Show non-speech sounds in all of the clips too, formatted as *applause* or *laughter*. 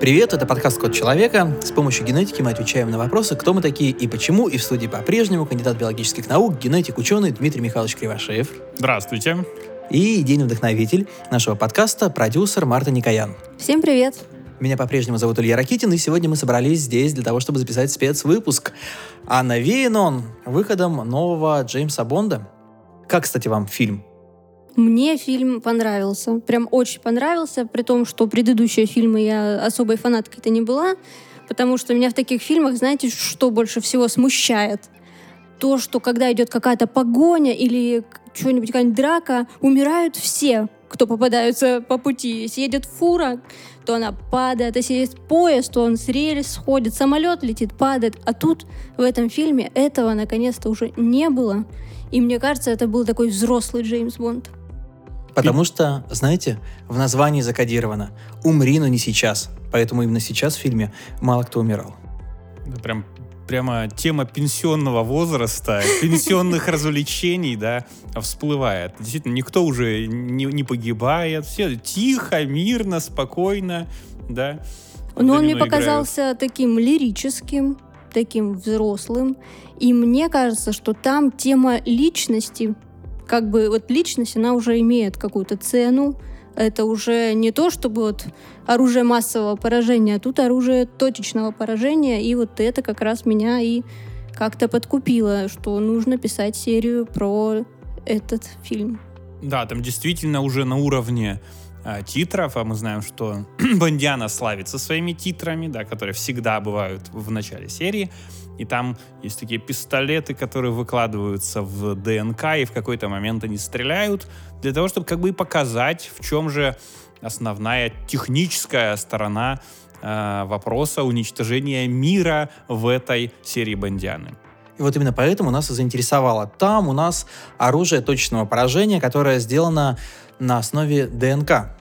Привет, это подкаст «Код человека». С помощью генетики мы отвечаем на вопросы, кто мы такие и почему. И в студии по-прежнему кандидат биологических наук, генетик, ученый Дмитрий Михайлович Кривошеев. Здравствуйте. И идейный вдохновитель нашего подкаста, продюсер Марта Никоян. Всем привет. Меня по-прежнему зовут Илья Ракитин, и сегодня мы собрались здесь для того, чтобы записать спецвыпуск. А навеян он выходом нового Джеймса Бонда. Как, кстати, вам фильм? Мне фильм понравился, прям очень понравился, при том, что предыдущие фильмы я особой фанаткой-то не была, потому что меня в таких фильмах, знаете, что больше всего смущает? То, что когда идет какая-то погоня или что-нибудь, какая-нибудь драка, умирают все, кто попадаются по пути. Если едет фура, то она падает. Если есть поезд, то он с рельс сходит. Самолет летит, падает. А тут, в этом фильме, этого наконец-то уже не было. И мне кажется, это был такой взрослый Джеймс Бонд. Потому что, знаете, в названии закодировано «Умри, но не сейчас». Поэтому именно сейчас в фильме мало кто умирал. Это прям прямо тема пенсионного возраста, пенсионных *laughs* развлечений, да, всплывает. Действительно, никто уже не, не погибает, все тихо, мирно, спокойно, да. Но он мне показался играют. таким лирическим, таким взрослым. И мне кажется, что там тема личности как бы вот личность, она уже имеет какую-то цену, это уже не то, чтобы вот оружие массового поражения, а тут оружие точечного поражения, и вот это как раз меня и как-то подкупило, что нужно писать серию про этот фильм. Да, там действительно уже на уровне э, титров, а мы знаем, что *clears throat* Бондиана славится своими титрами, да, которые всегда бывают в начале серии и там есть такие пистолеты, которые выкладываются в ДНК, и в какой-то момент они стреляют, для того, чтобы как бы показать, в чем же основная техническая сторона э, вопроса уничтожения мира в этой серии Бондианы. И вот именно поэтому нас и заинтересовало. Там у нас оружие точечного поражения, которое сделано на основе ДНК.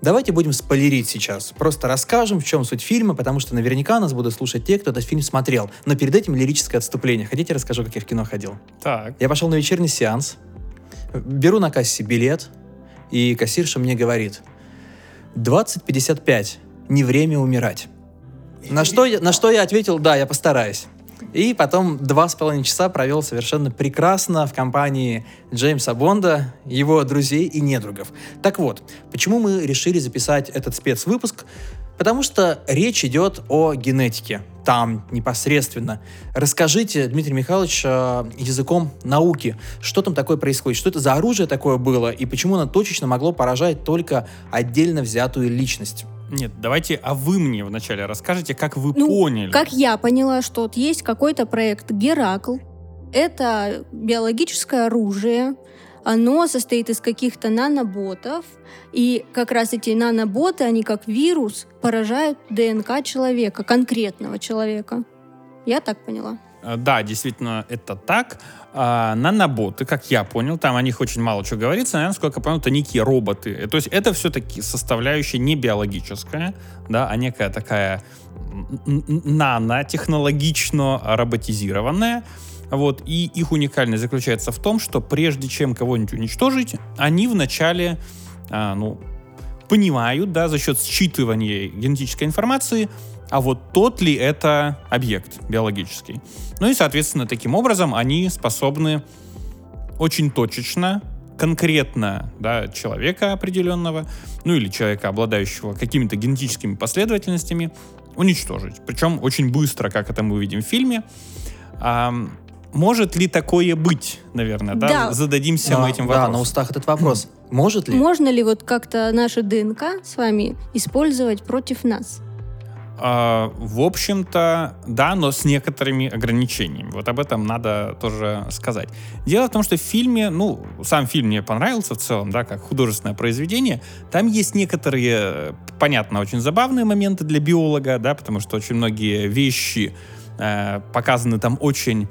Давайте будем спойлерить сейчас. Просто расскажем, в чем суть фильма, потому что наверняка нас будут слушать те, кто этот фильм смотрел. Но перед этим лирическое отступление. Хотите, расскажу, как я в кино ходил? Так. Я пошел на вечерний сеанс, беру на кассе билет, и кассирша мне говорит, 20.55, не время умирать. На что, я, на что я ответил, да, я постараюсь. И потом два с половиной часа провел совершенно прекрасно в компании Джеймса Бонда, его друзей и недругов. Так вот, почему мы решили записать этот спецвыпуск? Потому что речь идет о генетике. Там непосредственно. Расскажите, Дмитрий Михайлович, э, языком науки, что там такое происходит, что это за оружие такое было и почему оно точечно могло поражать только отдельно взятую личность. Нет, давайте, а вы мне вначале расскажете, как вы ну, поняли. Как я поняла, что вот есть какой-то проект Геракл. Это биологическое оружие. Оно состоит из каких-то наноботов. И как раз эти наноботы, они как вирус поражают ДНК человека, конкретного человека. Я так поняла. Э, да, действительно, это так. А, наноботы, как я понял, там о них очень мало чего говорится, наверное, сколько я понял, это некие роботы. Э, то есть это все-таки составляющая не биологическая, да, а некая такая нанотехнологично роботизированная. Вот, и их уникальность заключается в том, что прежде чем кого-нибудь уничтожить, они вначале, а, ну, понимают, да, за счет считывания генетической информации, а вот тот ли это объект биологический. Ну и, соответственно, таким образом они способны очень точечно, конкретно да, человека определенного, ну или человека, обладающего какими-то генетическими последовательностями, уничтожить. Причем очень быстро, как это мы увидим в фильме. А, может ли такое быть, наверное, да? да. Зададимся да, мы этим вопросом. Да, на устах этот вопрос. Может ли? Можно ли вот как-то наши ДНК с вами использовать против нас? А, в общем-то, да, но с некоторыми ограничениями. Вот об этом надо тоже сказать. Дело в том, что в фильме, ну, сам фильм мне понравился в целом, да, как художественное произведение. Там есть некоторые, понятно, очень забавные моменты для биолога, да, потому что очень многие вещи э, показаны там очень,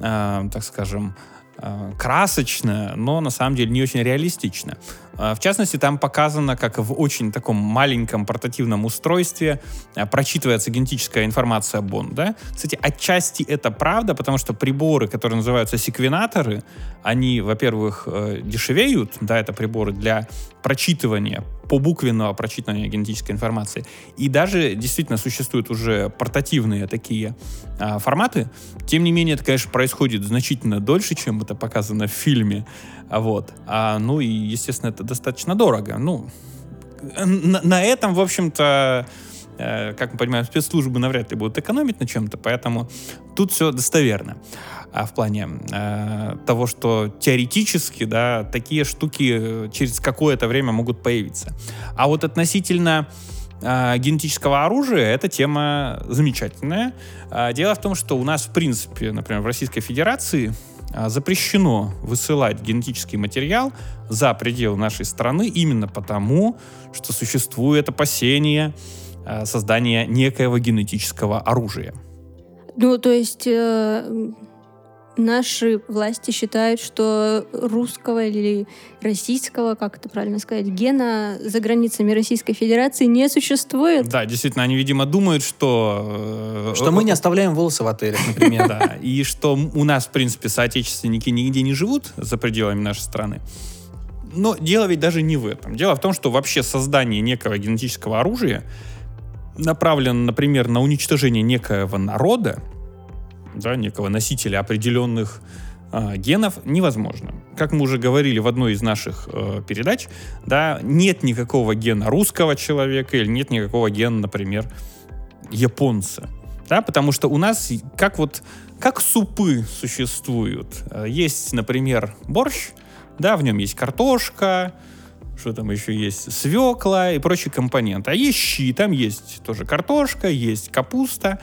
э, так скажем, Э, красочно, но на самом деле не очень реалистично. Э, в частности, там показано, как в очень таком маленьком портативном устройстве э, прочитывается генетическая информация Бонда. Кстати, отчасти это правда, потому что приборы, которые называются секвенаторы, они, во-первых, дешевеют, да, это приборы для прочитывания по буквенного прочитывания генетической информации. И даже действительно существуют уже портативные такие а, форматы. Тем не менее, это, конечно, происходит значительно дольше, чем это показано в фильме. А вот. А, ну и, естественно, это достаточно дорого. Ну, на, на этом, в общем-то, э, как мы понимаем, спецслужбы навряд ли будут экономить на чем-то, поэтому тут все достоверно а, в плане э, того, что теоретически, да, такие штуки через какое-то время могут появиться. А вот относительно э, генетического оружия эта тема замечательная. Э, дело в том, что у нас, в принципе, например, в Российской Федерации э, запрещено высылать генетический материал за пределы нашей страны именно потому, что существует опасение э, создания некоего генетического оружия. Ну, то есть э, наши власти считают, что русского или российского, как это правильно сказать, гена за границами Российской Федерации не существует. Да, действительно, они, видимо, думают, что... э, что мы не оставляем волосы в отелях, например. Да, и что у нас, в принципе, соотечественники нигде не живут за пределами нашей страны. Но дело ведь даже не в этом. Дело в том, что вообще создание некого генетического оружия направлено, например, на уничтожение некоего народа, да, некого носителя определенных э, генов невозможно. Как мы уже говорили в одной из наших э, передач, да, нет никакого гена русского человека или нет никакого гена, например, японца. Да, потому что у нас как вот как супы существуют. Есть, например, борщ, да, в нем есть картошка, что там еще есть, свекла и прочие компоненты. А есть щи, там есть тоже картошка, есть капуста.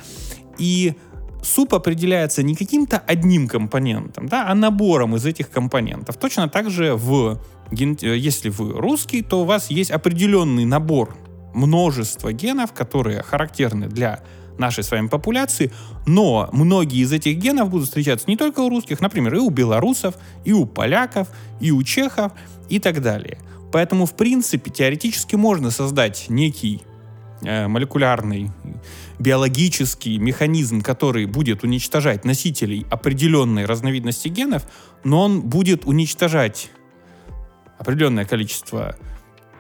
И суп определяется не каким-то одним компонентом, да, а набором из этих компонентов. Точно так же, в, если вы русский, то у вас есть определенный набор множества генов, которые характерны для нашей с вами популяции, но многие из этих генов будут встречаться не только у русских, например, и у белорусов, и у поляков, и у чехов, и так далее. Поэтому, в принципе, теоретически можно создать некий э, молекулярный биологический механизм, который будет уничтожать носителей определенной разновидности генов, но он будет уничтожать определенное количество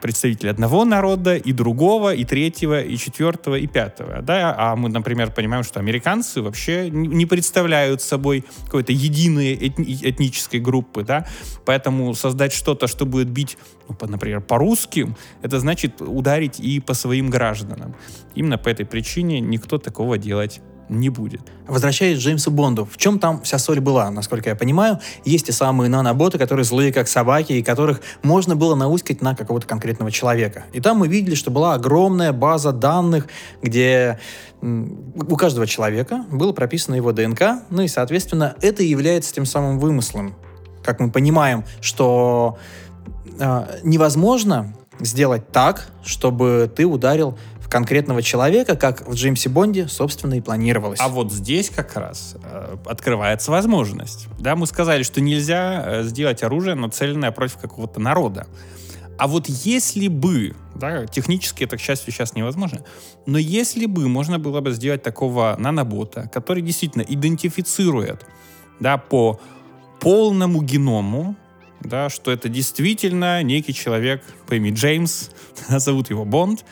представителей одного народа, и другого, и третьего, и четвертого, и пятого. Да? А мы, например, понимаем, что американцы вообще не представляют собой какой-то единой этни- этнической группы. Да? Поэтому создать что-то, что будет бить, ну, по, например, по русским, это значит ударить и по своим гражданам. Именно по этой причине никто такого делать не будет. Возвращаясь к Джеймсу Бонду, в чем там вся соль была, насколько я понимаю? Есть те самые наноботы, которые злые, как собаки, и которых можно было науськать на какого-то конкретного человека. И там мы видели, что была огромная база данных, где у каждого человека было прописано его ДНК, ну и, соответственно, это является тем самым вымыслом. Как мы понимаем, что э, невозможно сделать так, чтобы ты ударил конкретного человека, как в Джеймсе Бонде, собственно, и планировалось. А вот здесь как раз э, открывается возможность. Да, мы сказали, что нельзя э, сделать оружие, нацеленное против какого-то народа. А вот если бы, да, технически это, к счастью, сейчас невозможно, но если бы можно было бы сделать такого нанобота, который действительно идентифицирует да, по полному геному, да, что это действительно некий человек по имени Джеймс, *laughs* зовут его Бонд,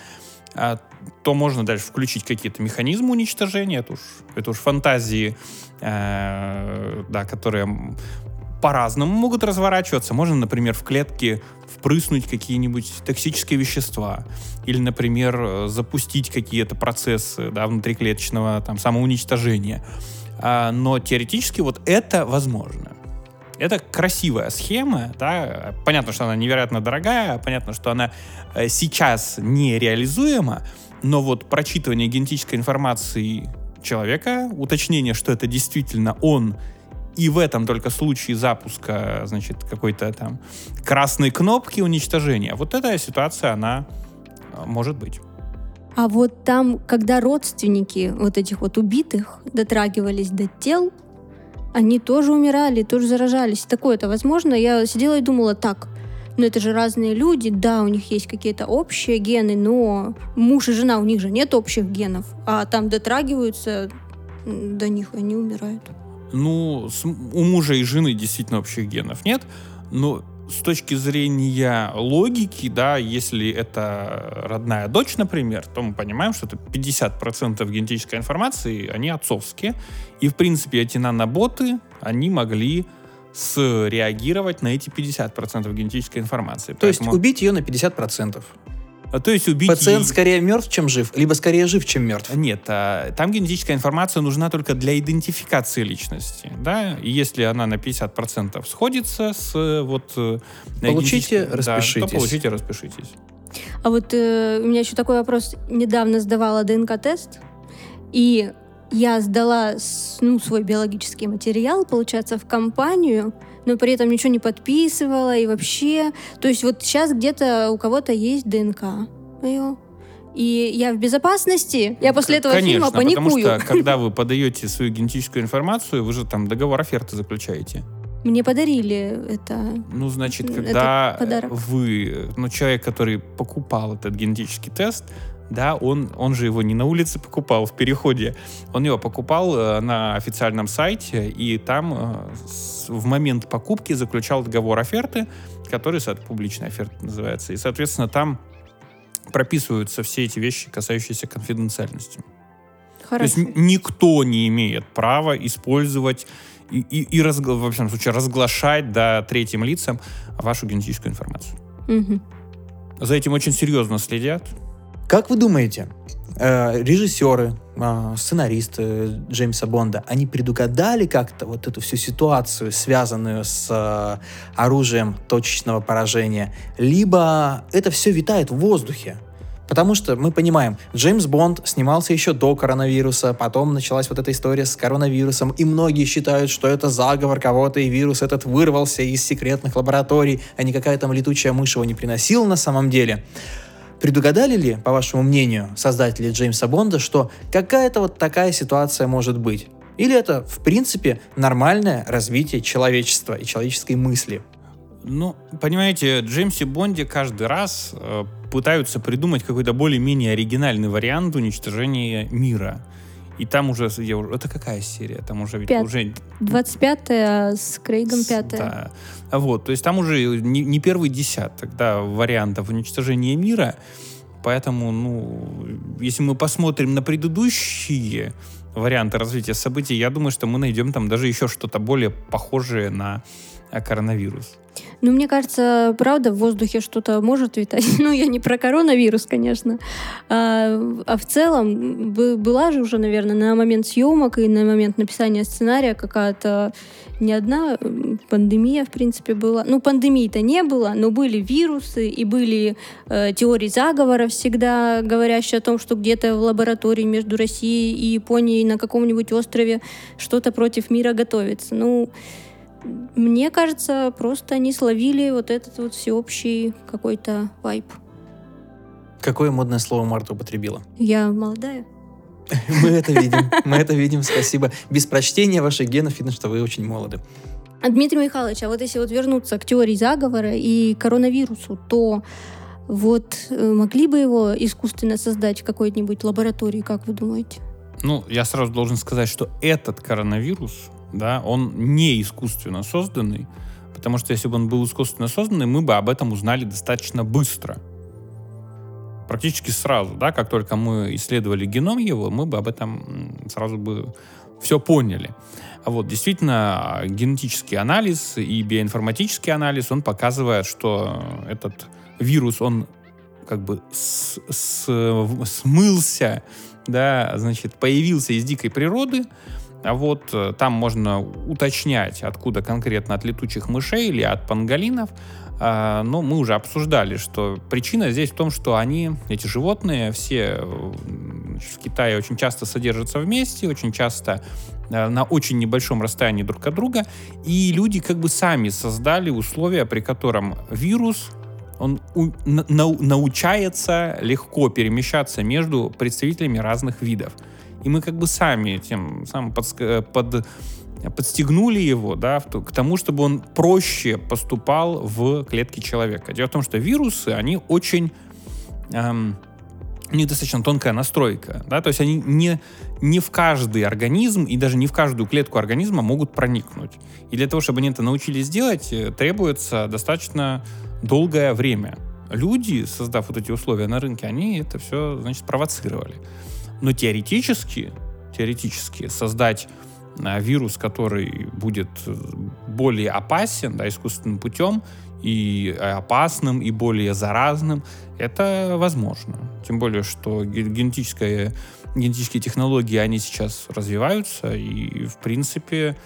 а, то можно дальше включить какие-то механизмы уничтожения. Это уж, это уж фантазии, э, да, которые по-разному могут разворачиваться. Можно, например, в клетке впрыснуть какие-нибудь токсические вещества или, например, запустить какие-то процессы да, внутриклеточного там, самоуничтожения. А, но теоретически вот это возможно. Это красивая схема, да, понятно, что она невероятно дорогая, понятно, что она э, сейчас нереализуема, но вот прочитывание генетической информации человека, уточнение, что это действительно он, и в этом только случае запуска, значит, какой-то там красной кнопки уничтожения, вот эта ситуация, она э, может быть. А вот там, когда родственники вот этих вот убитых дотрагивались до тел, они тоже умирали, тоже заражались. Такое-то возможно. Я сидела и думала, так, но это же разные люди, да, у них есть какие-то общие гены, но муж и жена, у них же нет общих генов, а там дотрагиваются до них, они умирают. Ну, у мужа и жены действительно общих генов нет, но с точки зрения логики, да, если это родная дочь, например, то мы понимаем, что это 50% генетической информации, они отцовские. И, в принципе, эти наноботы, они могли среагировать на эти 50% генетической информации. То Поэтому... есть убить ее на 50%. А, то есть убить... Пациент ей... скорее мертв, чем жив, либо скорее жив, чем мертв. Нет, а, там генетическая информация нужна только для идентификации личности. Да? И если она на 50% сходится с вот... Э, получите, распишитесь. Да, то получите, распишитесь. А вот э, у меня еще такой вопрос. Недавно сдавала ДНК-тест, и я сдала ну, свой биологический материал, получается, в компанию, но при этом ничего не подписывала и вообще. То есть вот сейчас где-то у кого-то есть ДНК мое. И я в безопасности. Я после этого Конечно, фильма паникую. потому что когда *laughs* вы подаете свою генетическую информацию, вы же там договор оферты заключаете. Мне подарили это. Ну, значит, когда вы, ну, человек, который покупал этот генетический тест, да, он, он же его не на улице покупал, в переходе. Он его покупал э, на официальном сайте, и там э, в момент покупки заключал договор оферты, который, публичная оферта называется. И, соответственно, там прописываются все эти вещи, касающиеся конфиденциальности. Хорошо. То есть никто не имеет права использовать и, и, и разгла, в общем случае разглашать да, третьим лицам вашу генетическую информацию. Угу. За этим очень серьезно следят. Как вы думаете, э, режиссеры, э, сценаристы Джеймса Бонда, они предугадали как-то вот эту всю ситуацию, связанную с э, оружием точечного поражения, либо это все витает в воздухе? Потому что мы понимаем, Джеймс Бонд снимался еще до коронавируса, потом началась вот эта история с коронавирусом, и многие считают, что это заговор кого-то, и вирус этот вырвался из секретных лабораторий, а не какая там летучая мышь его не приносила на самом деле. Предугадали ли, по вашему мнению, создатели Джеймса Бонда, что какая-то вот такая ситуация может быть? Или это, в принципе, нормальное развитие человечества и человеческой мысли? Ну, понимаете, Джеймсе Бонде каждый раз э, пытаются придумать какой-то более-менее оригинальный вариант уничтожения мира. И там уже... Я, это какая серия? Там уже... Ведь, уже 25-я, с Крейгом 5 Да. Вот, то есть там уже не, не первый десяток да, вариантов уничтожения мира. Поэтому, ну, если мы посмотрим на предыдущие варианты развития событий, я думаю, что мы найдем там даже еще что-то более похожее на коронавирус. Ну, мне кажется, правда, в воздухе что-то может витать. *laughs* Ну, я не про коронавирус, конечно. А, а в целом, была же уже, наверное, на момент съемок и на момент написания сценария какая-то не одна пандемия, в принципе, была. Ну, пандемии-то не было, но были вирусы и были э, теории заговора всегда, говорящие о том, что где-то в лаборатории между Россией и Японией на каком-нибудь острове что-то против мира готовится. Ну, мне кажется, просто они словили вот этот вот всеобщий какой-то вайп. Какое модное слово Марта употребила? Я молодая. *laughs* Мы это видим, мы это видим, спасибо. Без прочтения ваших генов видно, что вы очень молоды. А Дмитрий Михайлович, а вот если вот вернуться к теории заговора и коронавирусу, то вот э, могли бы его искусственно создать в какой-нибудь лаборатории, как вы думаете? Ну, я сразу должен сказать, что этот коронавирус да, он не искусственно созданный, потому что если бы он был искусственно созданный, мы бы об этом узнали достаточно быстро. Практически сразу, да, как только мы исследовали геном его, мы бы об этом сразу бы все поняли. А вот действительно генетический анализ и биоинформатический анализ, он показывает, что этот вирус, он как бы с, с, смылся, да, значит, появился из дикой природы, а вот э, там можно уточнять, откуда конкретно от летучих мышей или от панголинов. А, но мы уже обсуждали, что причина здесь в том, что они, эти животные, все в Китае очень часто содержатся вместе, очень часто э, на очень небольшом расстоянии друг от друга, и люди как бы сами создали условия, при котором вирус он у, на, научается легко перемещаться между представителями разных видов. И мы как бы сами тем самым под, под, подстегнули его да, к тому, чтобы он проще поступал в клетки человека. Дело в том, что вирусы, они очень... Эм, у них достаточно тонкая настройка, да, то есть они не, не в каждый организм и даже не в каждую клетку организма могут проникнуть. И для того, чтобы они это научились делать, э, требуется достаточно долгое время. Люди, создав вот эти условия на рынке, они это все, значит, провоцировали. Но теоретически, теоретически создать а, вирус, который будет э, более опасен, да, искусственным путем, и опасным, и более заразным, это возможно. Тем более, что генетическая, генетические технологии, они сейчас развиваются, и, в принципе,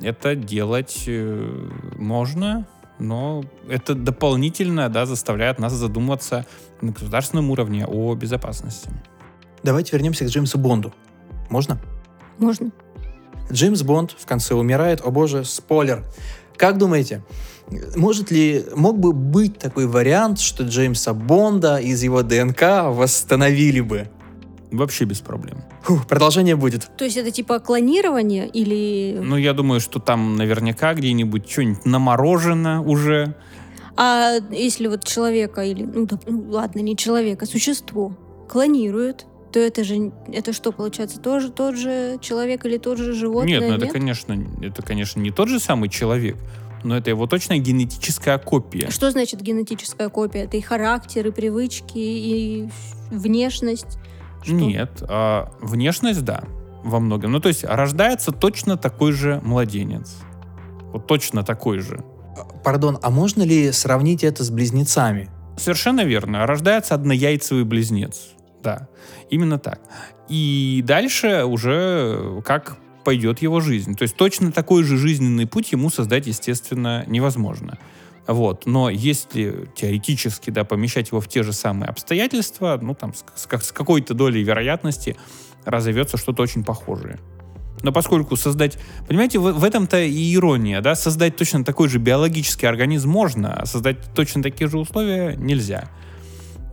это делать э, можно, но это дополнительно да, заставляет нас задуматься на государственном уровне о безопасности. Давайте вернемся к Джеймсу Бонду. Можно? Можно. Джеймс Бонд в конце умирает. О боже, спойлер. Как думаете, может ли, мог бы быть такой вариант, что Джеймса Бонда из его ДНК восстановили бы? Вообще без проблем. Фух, продолжение будет. То есть это типа клонирование или... Ну, я думаю, что там наверняка где-нибудь что-нибудь наморожено уже. А если вот человека или... Ну, да, ну ладно, не человека, а существо клонируют, то это же... Это что, получается, тоже тот же человек или тот же животное? Нет, ну это, конечно, это, конечно, не тот же самый человек но это его точная генетическая копия. Что значит генетическая копия? Это и характер, и привычки, и внешность? Что? Нет, а, внешность, да, во многом. Ну, то есть рождается точно такой же младенец. Вот точно такой же. Пардон, а можно ли сравнить это с близнецами? Совершенно верно. Рождается однояйцевый близнец. Да, именно так. И дальше уже как пойдет его жизнь. То есть точно такой же жизненный путь ему создать, естественно, невозможно. Вот. Но если теоретически да, помещать его в те же самые обстоятельства, ну там с, с какой-то долей вероятности разовьется что-то очень похожее. Но поскольку создать... Понимаете, в, в этом-то и ирония, да? Создать точно такой же биологический организм можно, а создать точно такие же условия нельзя.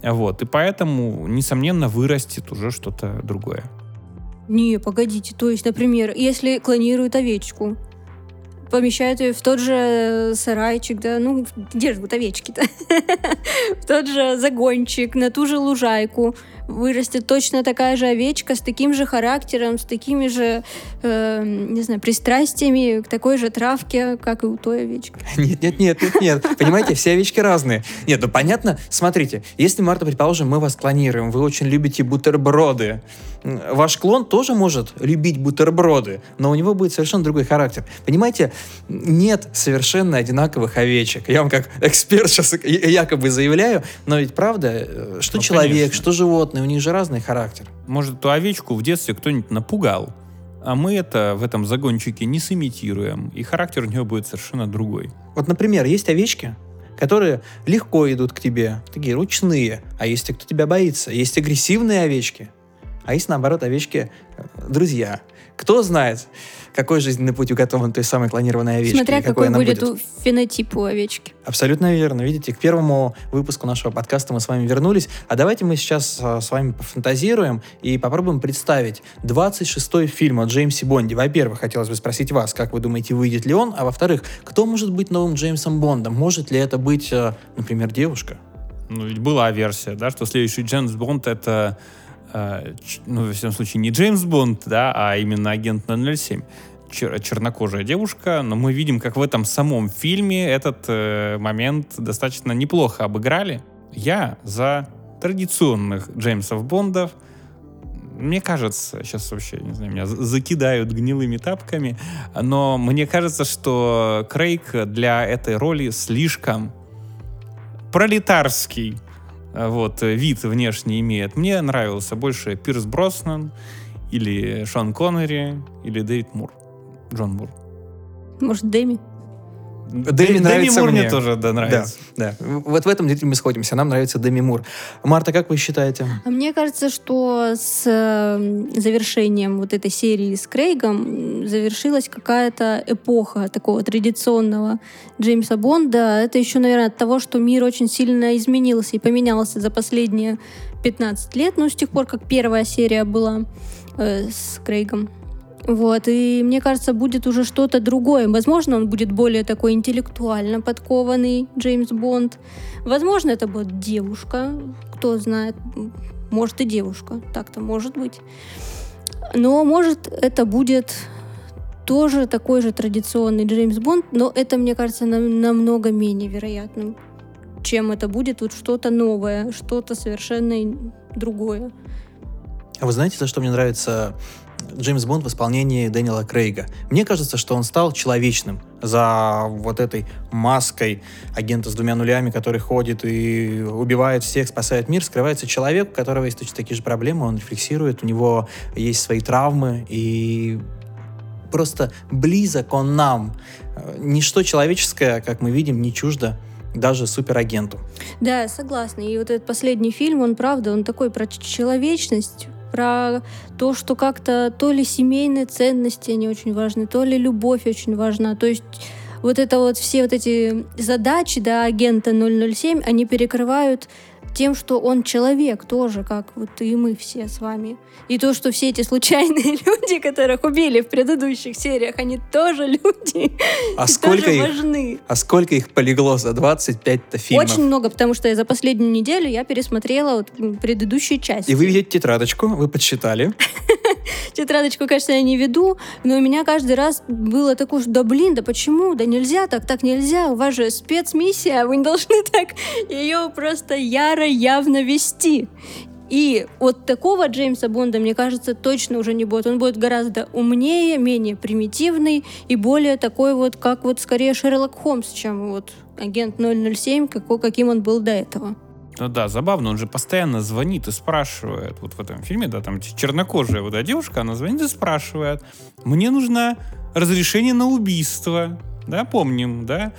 Вот. И поэтому, несомненно, вырастет уже что-то другое. Не, погодите. То есть, например, если клонируют овечку, помещают ее в тот же сарайчик, да, ну, где живут овечки-то? *laughs* в тот же загончик, на ту же лужайку, вырастет точно такая же овечка с таким же характером, с такими же, э, не знаю, пристрастиями к такой же травке, как и у той овечки. *laughs* Нет, нет, нет, нет, нет. Понимаете, все овечки разные. Нет, ну понятно, смотрите, если, Марта, предположим, мы вас клонируем, вы очень любите бутерброды, ваш клон тоже может любить бутерброды, но у него будет совершенно другой характер. Понимаете, нет совершенно одинаковых овечек. Я вам как эксперт сейчас якобы заявляю, но ведь правда, э, что ну, человек, конечно. что животное, у них же разный характер. Может, эту овечку в детстве кто-нибудь напугал, а мы это в этом загончике не сымитируем, и характер у нее будет совершенно другой. Вот, например, есть овечки, которые легко идут к тебе, такие ручные, а есть те, кто тебя боится. Есть агрессивные овечки, а есть, наоборот, овечки э, друзья. Кто знает, какой жизненный путь уготован той самой клонированной овечки. Смотря какой, какой будет, будет фенотип у овечки. Абсолютно верно. Видите, к первому выпуску нашего подкаста мы с вами вернулись. А давайте мы сейчас а, с вами пофантазируем и попробуем представить 26-й фильм о Джеймсе Бонде. Во-первых, хотелось бы спросить вас, как вы думаете, выйдет ли он? А во-вторых, кто может быть новым Джеймсом Бондом? Может ли это быть, а, например, девушка? Ну, ведь была версия, да, что следующий Джеймс Бонд — это Э, ну, во всяком случае, не Джеймс Бонд, да, а именно агент 007 чер- чернокожая девушка, но мы видим, как в этом самом фильме этот э, момент достаточно неплохо обыграли. Я за традиционных Джеймсов Бондов. Мне кажется, сейчас вообще, не знаю, меня закидают гнилыми тапками, но мне кажется, что Крейг для этой роли слишком пролетарский Э, вот, э, вид внешне имеет. Мне нравился больше Пирс Броснан, или Шон Коннери, или Дэвид Мур. Джон Мур. Может, Дэми? Дэми, нравится Мур мне. мне тоже да, нравится. Да, да. Вот в этом действительно мы сходимся. Нам нравится Дэми Мур. Марта, как вы считаете? Мне кажется, что с э, завершением вот этой серии с Крейгом завершилась какая-то эпоха такого традиционного Джеймса Бонда. Это еще, наверное, от того, что мир очень сильно изменился и поменялся за последние 15 лет, ну, с тех пор, как первая серия была э, с Крейгом. Вот, и мне кажется, будет уже что-то другое. Возможно, он будет более такой интеллектуально подкованный Джеймс Бонд. Возможно, это будет девушка, кто знает. Может и девушка, так-то может быть. Но может это будет тоже такой же традиционный Джеймс Бонд, но это, мне кажется, нам- намного менее вероятным, чем это будет вот что-то новое, что-то совершенно другое. А вы знаете, за что мне нравится Джеймс Бонд в исполнении Дэниела Крейга? Мне кажется, что он стал человечным за вот этой маской агента с двумя нулями, который ходит и убивает всех, спасает мир. Скрывается человек, у которого есть точно такие же проблемы, он рефлексирует, у него есть свои травмы, и просто близок он нам. Ничто человеческое, как мы видим, не чуждо даже суперагенту. Да, согласна. И вот этот последний фильм, он правда, он такой про человечность, про то, что как-то то ли семейные ценности они очень важны, то ли любовь очень важна. То есть вот это вот все вот эти задачи, да, агента 007, они перекрывают тем, что он человек тоже, как вот и мы все с вами. И то, что все эти случайные *laughs* люди, которых убили в предыдущих сериях, они тоже люди. А и сколько тоже их, важны. а сколько их полегло за 25-то фильмов? Очень много, потому что я за последнюю неделю я пересмотрела вот предыдущие части. И вы видите тетрадочку, вы подсчитали. *laughs* *laughs* Тетрадочку, конечно, я не веду, но у меня каждый раз было такое, что да блин, да почему, да нельзя так, так нельзя, у вас же спецмиссия, вы не должны *laughs* так ее просто яро, явно вести. И вот такого Джеймса Бонда, мне кажется, точно уже не будет. Он будет гораздо умнее, менее примитивный и более такой вот, как вот скорее Шерлок Холмс, чем вот агент 007, какой, каким он был до этого. Ну да, забавно, он же постоянно звонит и спрашивает. Вот в этом фильме, да, там чернокожая вот эта девушка, она звонит и спрашивает. Мне нужно разрешение на убийство. Да, помним, да?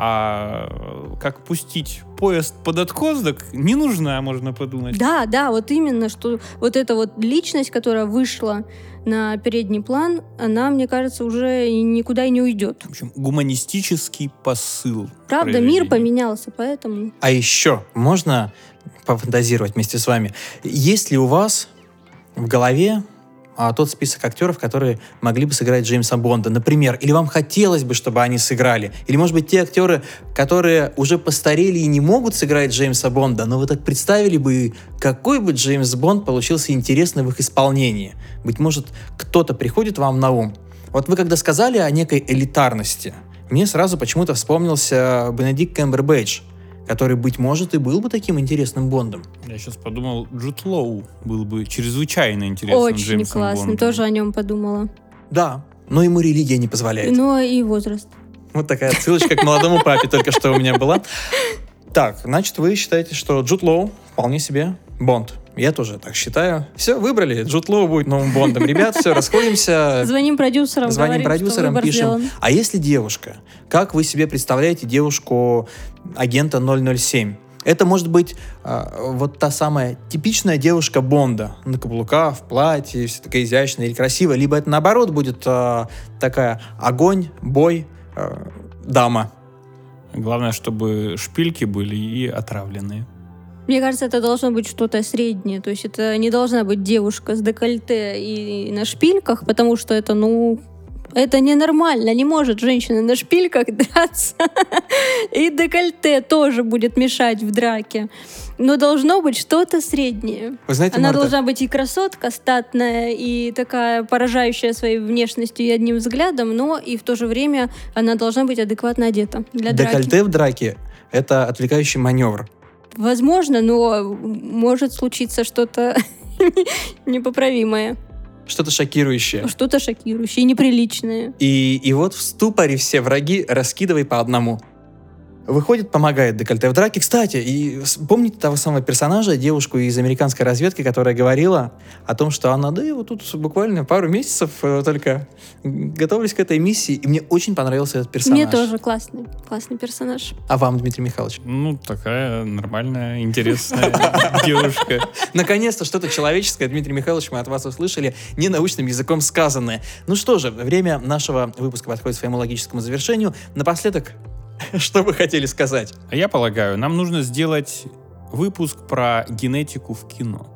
А как пустить поезд под откос, так не нужна, можно подумать. Да, да, вот именно, что вот эта вот личность, которая вышла на передний план, она, мне кажется, уже никуда и не уйдет. В общем, гуманистический посыл. Правда, мир поменялся, поэтому... А еще можно пофантазировать вместе с вами. Есть ли у вас в голове а, тот список актеров, которые могли бы сыграть Джеймса Бонда, например, или вам хотелось бы, чтобы они сыграли, или, может быть, те актеры, которые уже постарели и не могут сыграть Джеймса Бонда, но вы так представили бы, какой бы Джеймс Бонд получился интересный в их исполнении. Быть может, кто-то приходит вам на ум. Вот вы когда сказали о некой элитарности, мне сразу почему-то вспомнился Бенедикт Кэмбербэтч, который, быть может, и был бы таким интересным Бондом. Я сейчас подумал, Джуд Лоу был бы чрезвычайно интересным Очень Джеймсом классно, Бондом. тоже о нем подумала. Да, но ему религия не позволяет. Но и возраст. Вот такая ссылочка к молодому папе только что у меня была. Так, значит, вы считаете, что Джуд Лоу вполне себе Бонд. Я тоже так считаю. Все, выбрали. Джуд Лоу будет новым Бондом. Ребят, все, расходимся. Звоним продюсерам, Звоним говорим, что продюсерам, выбор пишем. сделан. А если девушка? Как вы себе представляете девушку агента 007? Это может быть а, вот та самая типичная девушка Бонда на каблуках, в платье, вся такая изящная или красивая, либо это наоборот будет а, такая огонь, бой, а, дама. Главное, чтобы шпильки были и отравленные. Мне кажется, это должно быть что-то среднее. То есть это не должна быть девушка с декольте и на шпильках, потому что это, ну, это ненормально. Не может женщина на шпильках *laughs* драться. И декольте тоже будет мешать в драке. Но должно быть что-то среднее. Вы знаете, Она Марта, должна быть и красотка статная, и такая поражающая своей внешностью и одним взглядом, но и в то же время она должна быть адекватно одета для драки. декольте в драке — это отвлекающий маневр. Возможно, но может случиться что-то *laughs* непоправимое, Что-то шокирующее. что-то шокирующее и неприличное. И, и вот в ступоре все враги раскидывай по одному. Выходит, помогает декольте в драке. Кстати, и помните того самого персонажа, девушку из американской разведки, которая говорила о том, что она, да, я вот тут буквально пару месяцев э, только готовились к этой миссии, и мне очень понравился этот персонаж. Мне тоже классный, классный персонаж. А вам, Дмитрий Михайлович? Ну, такая нормальная, интересная *laughs* девушка. Наконец-то что-то человеческое, Дмитрий Михайлович, мы от вас услышали, не научным языком сказанное. Ну что же, время нашего выпуска подходит к своему логическому завершению. Напоследок, *laughs* что вы хотели сказать? А я полагаю, нам нужно сделать выпуск про генетику в кино.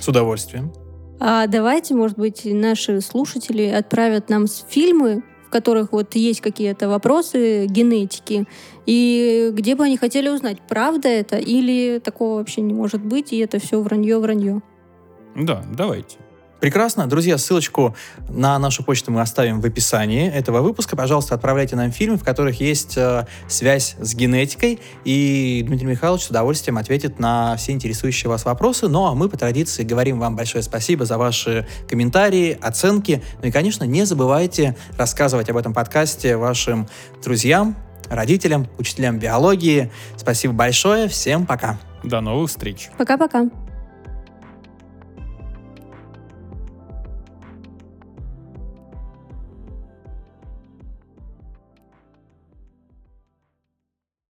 С удовольствием. А давайте, может быть, наши слушатели отправят нам фильмы, в которых вот есть какие-то вопросы генетики, и где бы они хотели узнать, правда это или такого вообще не может быть, и это все вранье-вранье. Да, давайте. Прекрасно. Друзья, ссылочку на нашу почту мы оставим в описании этого выпуска. Пожалуйста, отправляйте нам фильмы, в которых есть э, связь с генетикой, и Дмитрий Михайлович с удовольствием ответит на все интересующие вас вопросы. Ну, а мы по традиции говорим вам большое спасибо за ваши комментарии, оценки. Ну и, конечно, не забывайте рассказывать об этом подкасте вашим друзьям, родителям, учителям биологии. Спасибо большое. Всем пока. До новых встреч. Пока-пока.